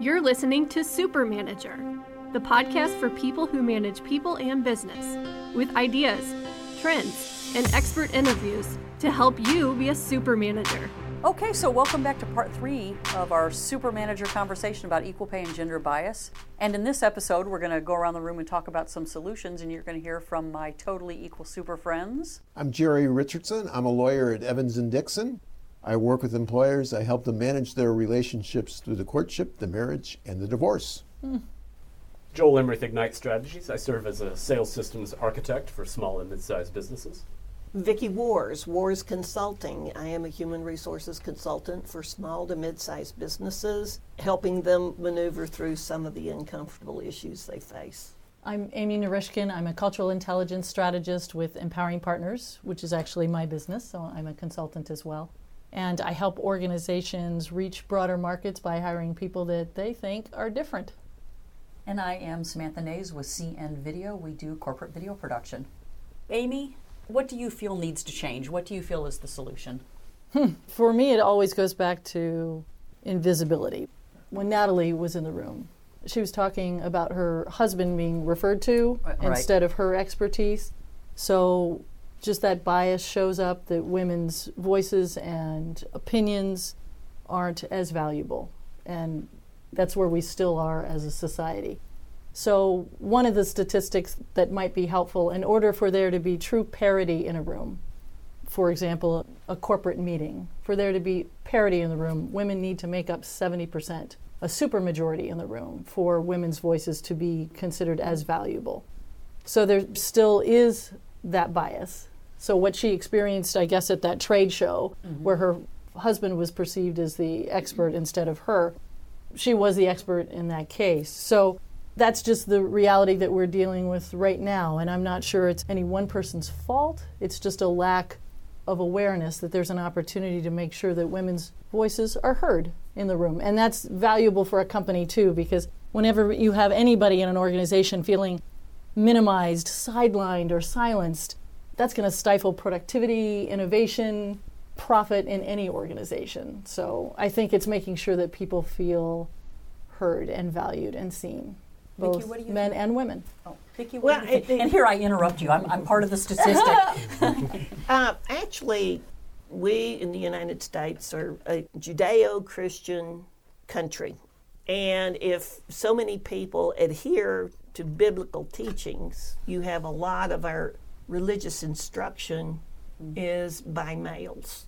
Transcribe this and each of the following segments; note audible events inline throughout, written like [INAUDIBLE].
You're listening to Super Manager, the podcast for people who manage people and business, with ideas, trends, and expert interviews to help you be a super manager. Okay, so welcome back to part three of our super manager conversation about equal pay and gender bias. And in this episode, we're going to go around the room and talk about some solutions, and you're going to hear from my totally equal super friends. I'm Jerry Richardson. I'm a lawyer at Evans and Dixon. I work with employers. I help them manage their relationships through the courtship, the marriage, and the divorce. Hmm. Joel Emmerich Ignite Strategies. I serve as a sales systems architect for small and mid-sized businesses. Vicki Wars, Wars Consulting. I am a human resources consultant for small to mid-sized businesses, helping them maneuver through some of the uncomfortable issues they face. I'm Amy Narishkin. I'm a cultural intelligence strategist with Empowering Partners, which is actually my business, so I'm a consultant as well. And I help organizations reach broader markets by hiring people that they think are different. And I am Samantha Nays with CN Video. We do corporate video production. Amy, what do you feel needs to change? What do you feel is the solution? Hmm. For me, it always goes back to invisibility. When Natalie was in the room, she was talking about her husband being referred to Right, right. instead of her expertise. So, just that bias shows up that women's voices and opinions aren't as valuable. And that's where we still are as a society. So, one of the statistics that might be helpful in order for there to be true parity in a room, for example, a corporate meeting, for there to be parity in the room, women need to make up 70%, a supermajority in the room, for women's voices to be considered as valuable. So there still is that bias. So what she experienced, I guess, at that trade show mm-hmm. where her husband was perceived as the expert instead of her, she was the expert in that case. So that's just the reality that we're dealing with right now. And I'm not sure it's any one person's fault. It's just a lack of awareness that there's an opportunity to make sure that women's voices are heard in the room. And that's valuable for a company too, because whenever you have anybody in an organization feeling minimized, sidelined, or silenced, that's going to stifle productivity, innovation, profit in any organization. So I think it's making sure that people feel heard and valued and seen, Vicki, both what do you men think? and women. Oh, Vicki, Well, what do you think? and here I interrupt you. I'm, I'm part of the statistic. [LAUGHS] [LAUGHS] Uh, actually, we in the United States are a Judeo Christian country. And if so many people adhere to biblical teachings, you have a lot of our religious instruction mm-hmm. is by males.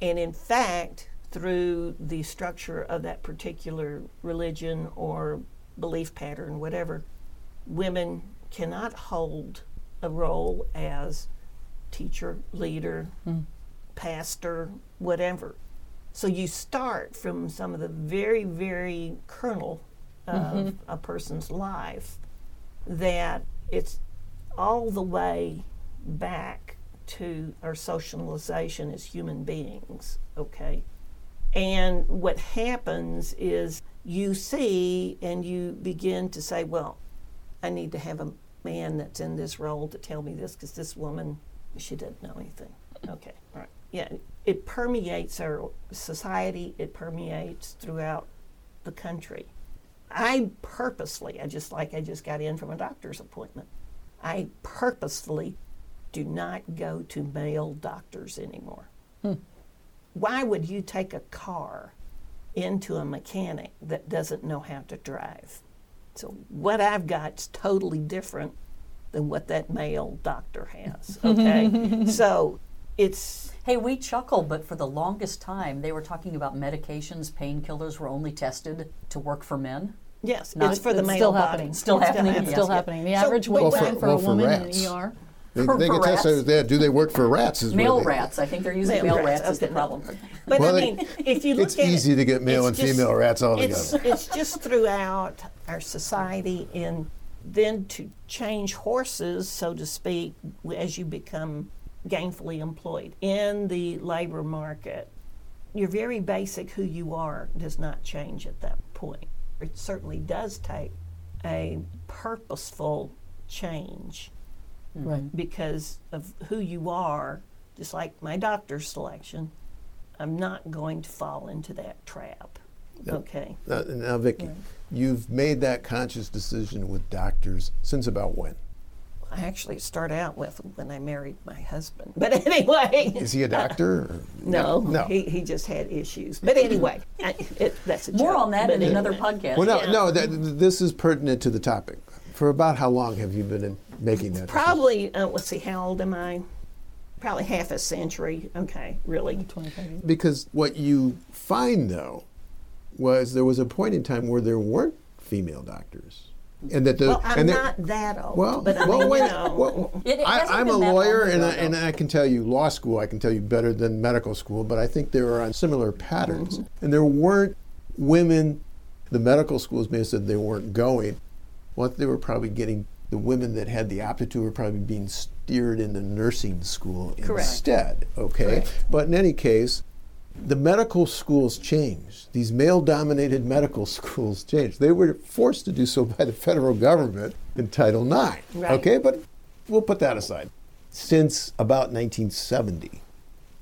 And in fact, through the structure of that particular religion or belief pattern, whatever, women cannot hold a role as teacher, leader, hmm. pastor, whatever. So you start from some of the very, very kernel of mm-hmm. a person's life that it's all the way back to our socialization as human beings, okay? And what happens is you see and you begin to say, well, I need to have a man that's in this role to tell me this because this woman, she doesn't know anything. Okay, right. Yeah, it permeates our society, it permeates throughout the country. I purposely, I just like I just got in from a doctor's appointment, I purposefully do not go to male doctors anymore. Hmm. Why would you take a car into a mechanic that doesn't know how to drive? So what I've got is totally different than what that male doctor has. [LAUGHS] Okay, so it's hey, we chuckle, but for the longest time, they were talking about medications, painkillers were only tested to work for men. Yes, Not- it's for the it's male still body. happening. Still It's happening, It's still yeah. happening. The So- average Well, wait for- time for well, a for woman rats. in an ER. They, For- they for can test rats. that. Do they work for rats? Is where Male they- rats. I think they're using Male male, rats, rats, is the okay. problem. But Well, I mean, if you look It's at it, easy to get male it's and just- female rats all it's, together. it's just throughout our society, and then to change horses, so to speak, as you become gainfully employed in the labor market, your very basic who you are does not change at that point. It certainly does take a purposeful change Right. because of who you are, just like my doctor's selection, I'm not going to fall into that trap. Okay. Now, now Vicki, you've made that conscious decision with doctors since about when? I actually start out with when I married my husband. [LAUGHS] But anyway. Is he a doctor? Or? [LAUGHS] No, No. He, he just had issues. But anyway, [LAUGHS] I, it, that's a More joke. on that But in another podcast. Well, no, Yeah. no. That, this is pertinent to the topic. For about how long have you been in making that? Probably, uh, let's see, how old am I? Probably half a century. Okay, really. 25. Because what you find, though, was there was a point in time where there weren't female doctors, and that the Well, I'm and not that old. Well, but I well, mean, wait, you know. well, It- it I, I'm a lawyer, and I, and. I can tell you, law school, I can tell you better than medical school, but I think there are similar patterns. Mm-hmm. And there weren't women, the medical schools may have said they weren't going. What they were probably getting, the women that had the aptitude were probably being steered into nursing school Correct. instead, okay? Correct. But in any case, the medical schools changed. These male dominated medical [LAUGHS] schools changed. They were forced to do so by the federal government in Title IX. Right. Okay, but we'll put that aside. Since about 1970,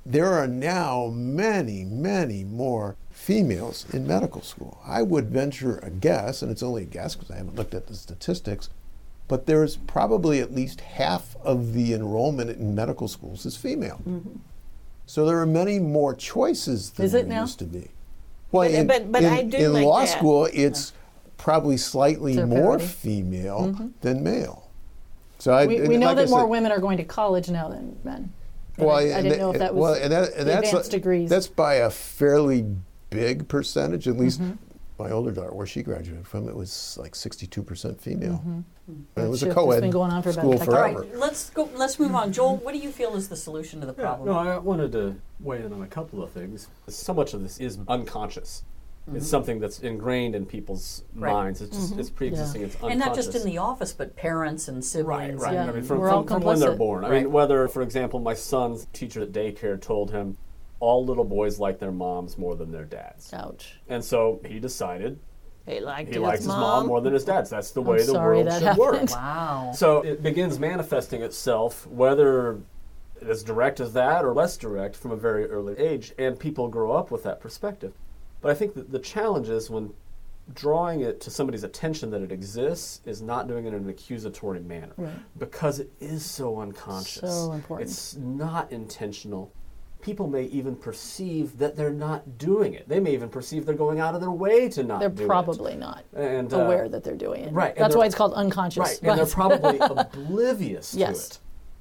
there are now many, many more females in medical school. I would venture a guess, and it's only a guess because I haven't looked at the statistics, but there's probably at least half of the enrollment in medical schools is female. Mm-hmm. So there are many more choices than Is it there now? used to be. Well, But- in, but- but in- I do in like law that. school, it's probably slightly Is there more parity? female than male. So I, We, and we know like I that more said- women are going to college now than men. But well, I, I and didn't know if that was well, and that, and the that's advanced degrees. That's by a fairly big percentage. At least Mm-hmm. My older daughter, where she graduated from, it was like 62% female. Mm-hmm. And That it was a shift has co-ed been going on for about school a forever. right, let's go. Let's move on. Joel, what do you feel is the solution to the Yeah, problem? no, I wanted to weigh in on a couple of things. So much of this is unconscious. It's something that's ingrained in people's Right. minds. It's just it's pre-existing. It's unconscious. and not just in the office, but parents and siblings. right. Yeah. I mean, from, from, from when they're complicit. born. I Right. mean, whether, for example, my son's teacher at daycare told him all little boys like their moms more than their dads. Ouch. And so he decided He liked he his likes his mom. mom more than his dad's. That's the way the world that should work. Wow. So it begins manifesting itself, whether as direct as that or less direct from a very early age, and people grow up with that perspective. But I think that the challenge is when drawing it to somebody's attention that it exists is not doing it in an accusatory manner because it is so unconscious. So important. It's not intentional. People may even perceive that they're not doing it. They may even perceive they're going out of their way to not They're do it. probably not And, uh, aware that they're doing it. right, That's why it's called unconscious. Right, and they're probably [LAUGHS] oblivious to it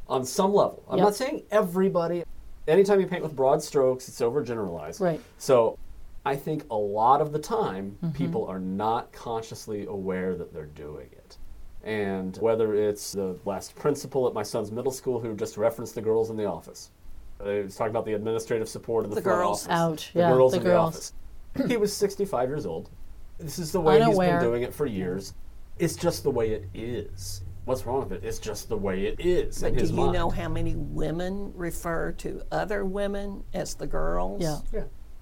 on some level. I'm Yep. not saying everybody. Anytime you paint with broad strokes, it's overgeneralized. Right. So I think a lot of the time, Mm-hmm. people are not consciously aware that they're doing it. And whether it's the last principal at my son's middle school who just referenced the girls in the office, he was talking about the administrative support in the, The front girls. office. Ouch, The yeah, girls the in girls. the office. [CLEARS THROAT] he was 65 years old. This is the way he's been doing it for years. It's just the way it is. What's wrong with it? It's just the way it is But in do his you mind. know how many women refer to other women as the girls? Yeah.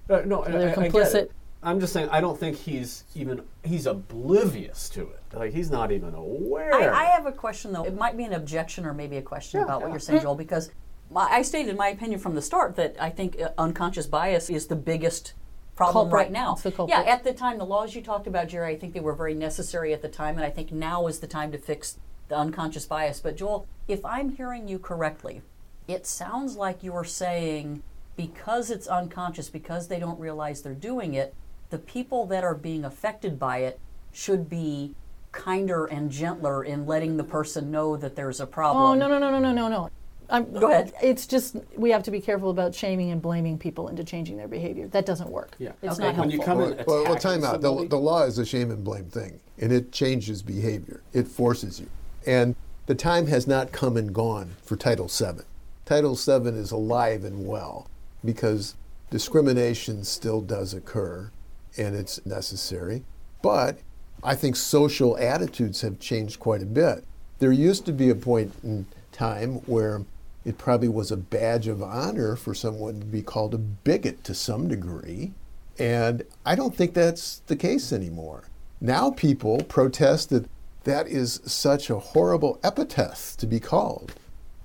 Yeah. Uh, no, I- they're I, I get complicit. it. I'm just saying I don't think he's even he's oblivious to it. Like he's not even aware. I, I have a question though. It might be an objection or maybe a question about what you're saying, Joel, because my, I stated my opinion from the start that I think uh, unconscious bias is the biggest problem Culprit. right now. Yeah, at the time, the laws you talked about, Jerry, I think they were very necessary at the time, and I think now is the time to fix the unconscious bias. But Joel, if I'm hearing you correctly, it sounds like you're saying because it's unconscious, because they don't realize they're doing it, the people that are being affected by it should be kinder and gentler in letting the person know that there's a problem. Oh no no no no no no no. I'm, Go ahead. It's just we have to be careful about shaming and blaming people into changing their behavior. That doesn't work. Yeah. It's Okay. not when helpful. you come in Well, well, well, time out. The, the law is a shame and blame thing, and it changes behavior. It forces you. And the time has not come and gone for Title VII. Title VII is alive and well because discrimination still does occur and it's necessary. But I think social attitudes have changed quite a bit. There used to be a point in time where it probably was a badge of honor for someone to be called a bigot to some degree. And I don't think that's the case anymore. Now people protest that that is such a horrible epithet to be called.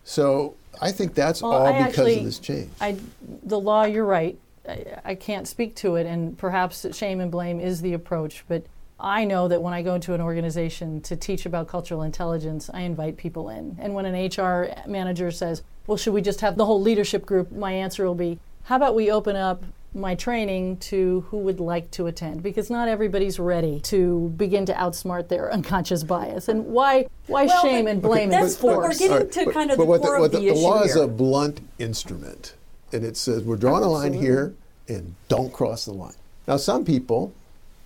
So I think that's Well, all I because actually- of this change. I, the law, you're right. I, I can't speak to it, and perhaps shame and blame is the approach. But I know that when I go into an organization to teach about cultural intelligence, I invite people in. And when an HR manager says, well, should we just have the whole leadership group? My answer will be, how about we open up my training to who would like to attend because not everybody's ready to begin to outsmart their [LAUGHS] unconscious bias and why why Well, shame but- and blame that's and what we're getting All right, to but- kind of but the what core what of the, the, issue law is a blunt instrument, and it says we're drawing a line here and don't cross the line. Now, some people,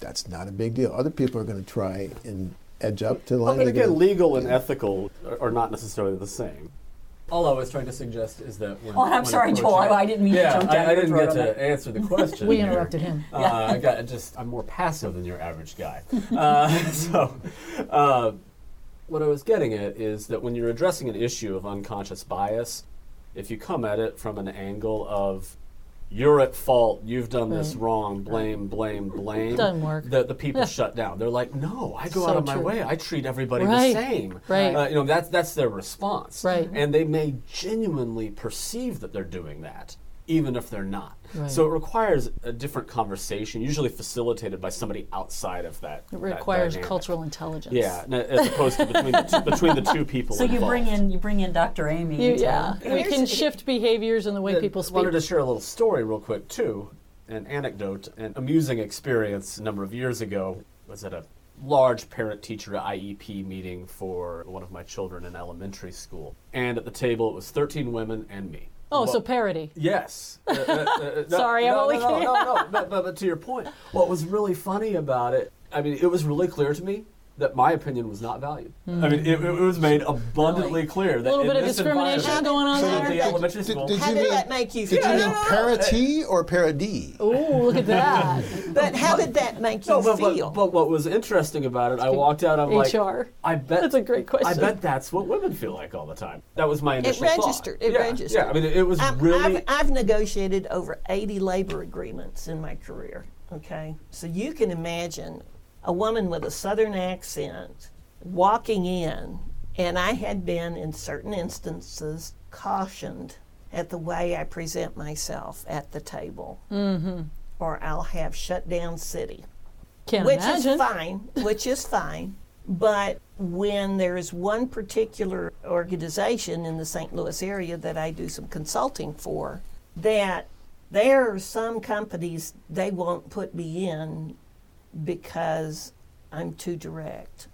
that's not a big deal. Other people are going to try and edge up to the line. But They're gonna- again, legal and ethical are- are not necessarily the same. All I was trying to suggest is that when. Oh, I'm when sorry, Joel, I- I didn't mean to jump I, down I your didn't throat get to that. answer the [LAUGHS] question. we here. interrupted him Uh, I got just. I'm more passive than your average guy. [LAUGHS] Uh, [LAUGHS] so, uh, what I was getting at is that when you're addressing an issue of unconscious bias, if you come at it from an angle of you're at fault, you've done this Right. wrong, blame, blame, blame, Doesn't work. The, the people Yeah. shut down. They're like, no, I go So out of my true. way. I treat everybody Right. the same. Right. Uh, you know, that's that's their response. Right. And they may genuinely perceive that they're doing that, even if they're not. Right. So it requires a different conversation, usually facilitated by somebody outside of that. it requires dynamic. cultural intelligence Yeah, n- as opposed to between the two, [LAUGHS] between the two people. So you bring in you bring in Dr. Amy. You- yeah we Here's- can shift behaviors and the way I people speak I wanted to share a little story real quick too, an anecdote, an amusing experience a number of years ago. Was at a large parent-teacher IEP meeting for one of my children in elementary school, and at the table it was 13 women and me. Oh so parody Yes. Uh, uh, uh, no, [LAUGHS] Sorry, I'm only no, kidding. No, no, no. But, but to your point, what was really funny about it, I mean, it was really clear to me that my opinion was not valued. I mean, it, it was made abundantly clear that Hmm. little in bit of this discrimination environment- going on so there? the elementary Did- school. did How you mean- that make you Did feel? you mean parity or parody? oh look at that [LAUGHS] But how did that make you No, but, feel? but, but what was interesting about it, I walked out, I'm like, HR. I bet That's a great question. I bet that's what women feel like all the time. That was my initial registered. thought. It yeah, registered. Yeah, I mean, it, it was I'm- really. I've, I've negotiated over 80 labor agreements in my career. Okay, so you can imagine a woman with a southern accent walking in, and I had been in certain instances cautioned at the way I present myself at the table, mm-hmm. or I'll have shut down city can't which imagine is fine, which is fine. But when there's one particular organization in the St. Louis area that I do some consulting for, that there are some companies they won't put me in because I'm too direct.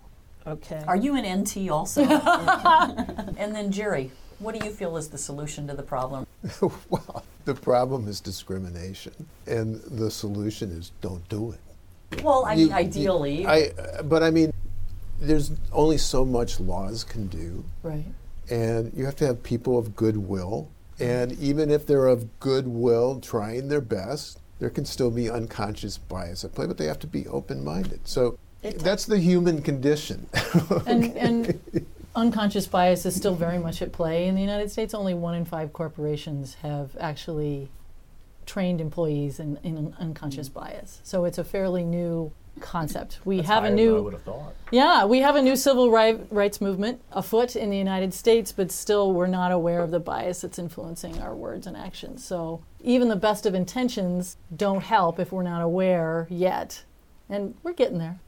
Okay. Are you an NT also? [LAUGHS] and then Jerry, what do you feel is the solution to the problem? [LAUGHS] well, the problem is discrimination, and the solution is don't do it. Well, I You- mean, ideally, I, uh, but I mean, there's only so much laws can do, right and you have to have people of goodwill. And even if they're of goodwill, trying their best, there can still be unconscious bias at play, but they have to be open-minded. So that's the human condition. [LAUGHS] and, and unconscious bias is still very much at play in the United States. Only one in five corporations have actually trained employees in, in unconscious mm. bias. So it's a fairly new concept. We That's have a higher than I new would have thought. yeah, we have a new civil ri- rights movement afoot in the United States, but still we're not aware of the bias that's influencing our words and actions. So even the best of intentions don't help if we're not aware yet. And we're getting there.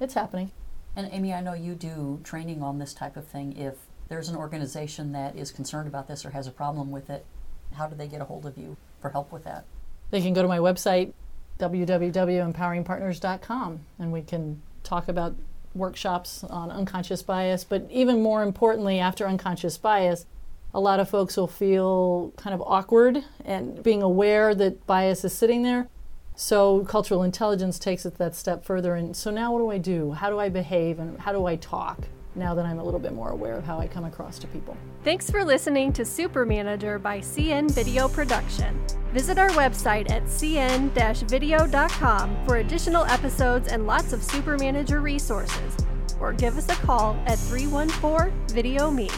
It's happening. and Amy, I know you do training on this type of thing. If there's an organization that is concerned about this or has a problem with it, how do they get a hold of you for help with that? They can go to my website, www.empoweringpartners.com, and we can talk about workshops on unconscious bias. But even more importantly, after unconscious bias, a lot of folks will feel kind of awkward and being aware that bias is sitting there. So cultural intelligence takes it that step further. And so now what do I do? How do I behave and how do I talk now that I'm a little bit more aware of how I come across to people? Thanks for listening to Super Manager by CN Video Production. Visit our website at cn-video.com for additional episodes and lots of Super Manager resources, or give us a call at 314 Video Me.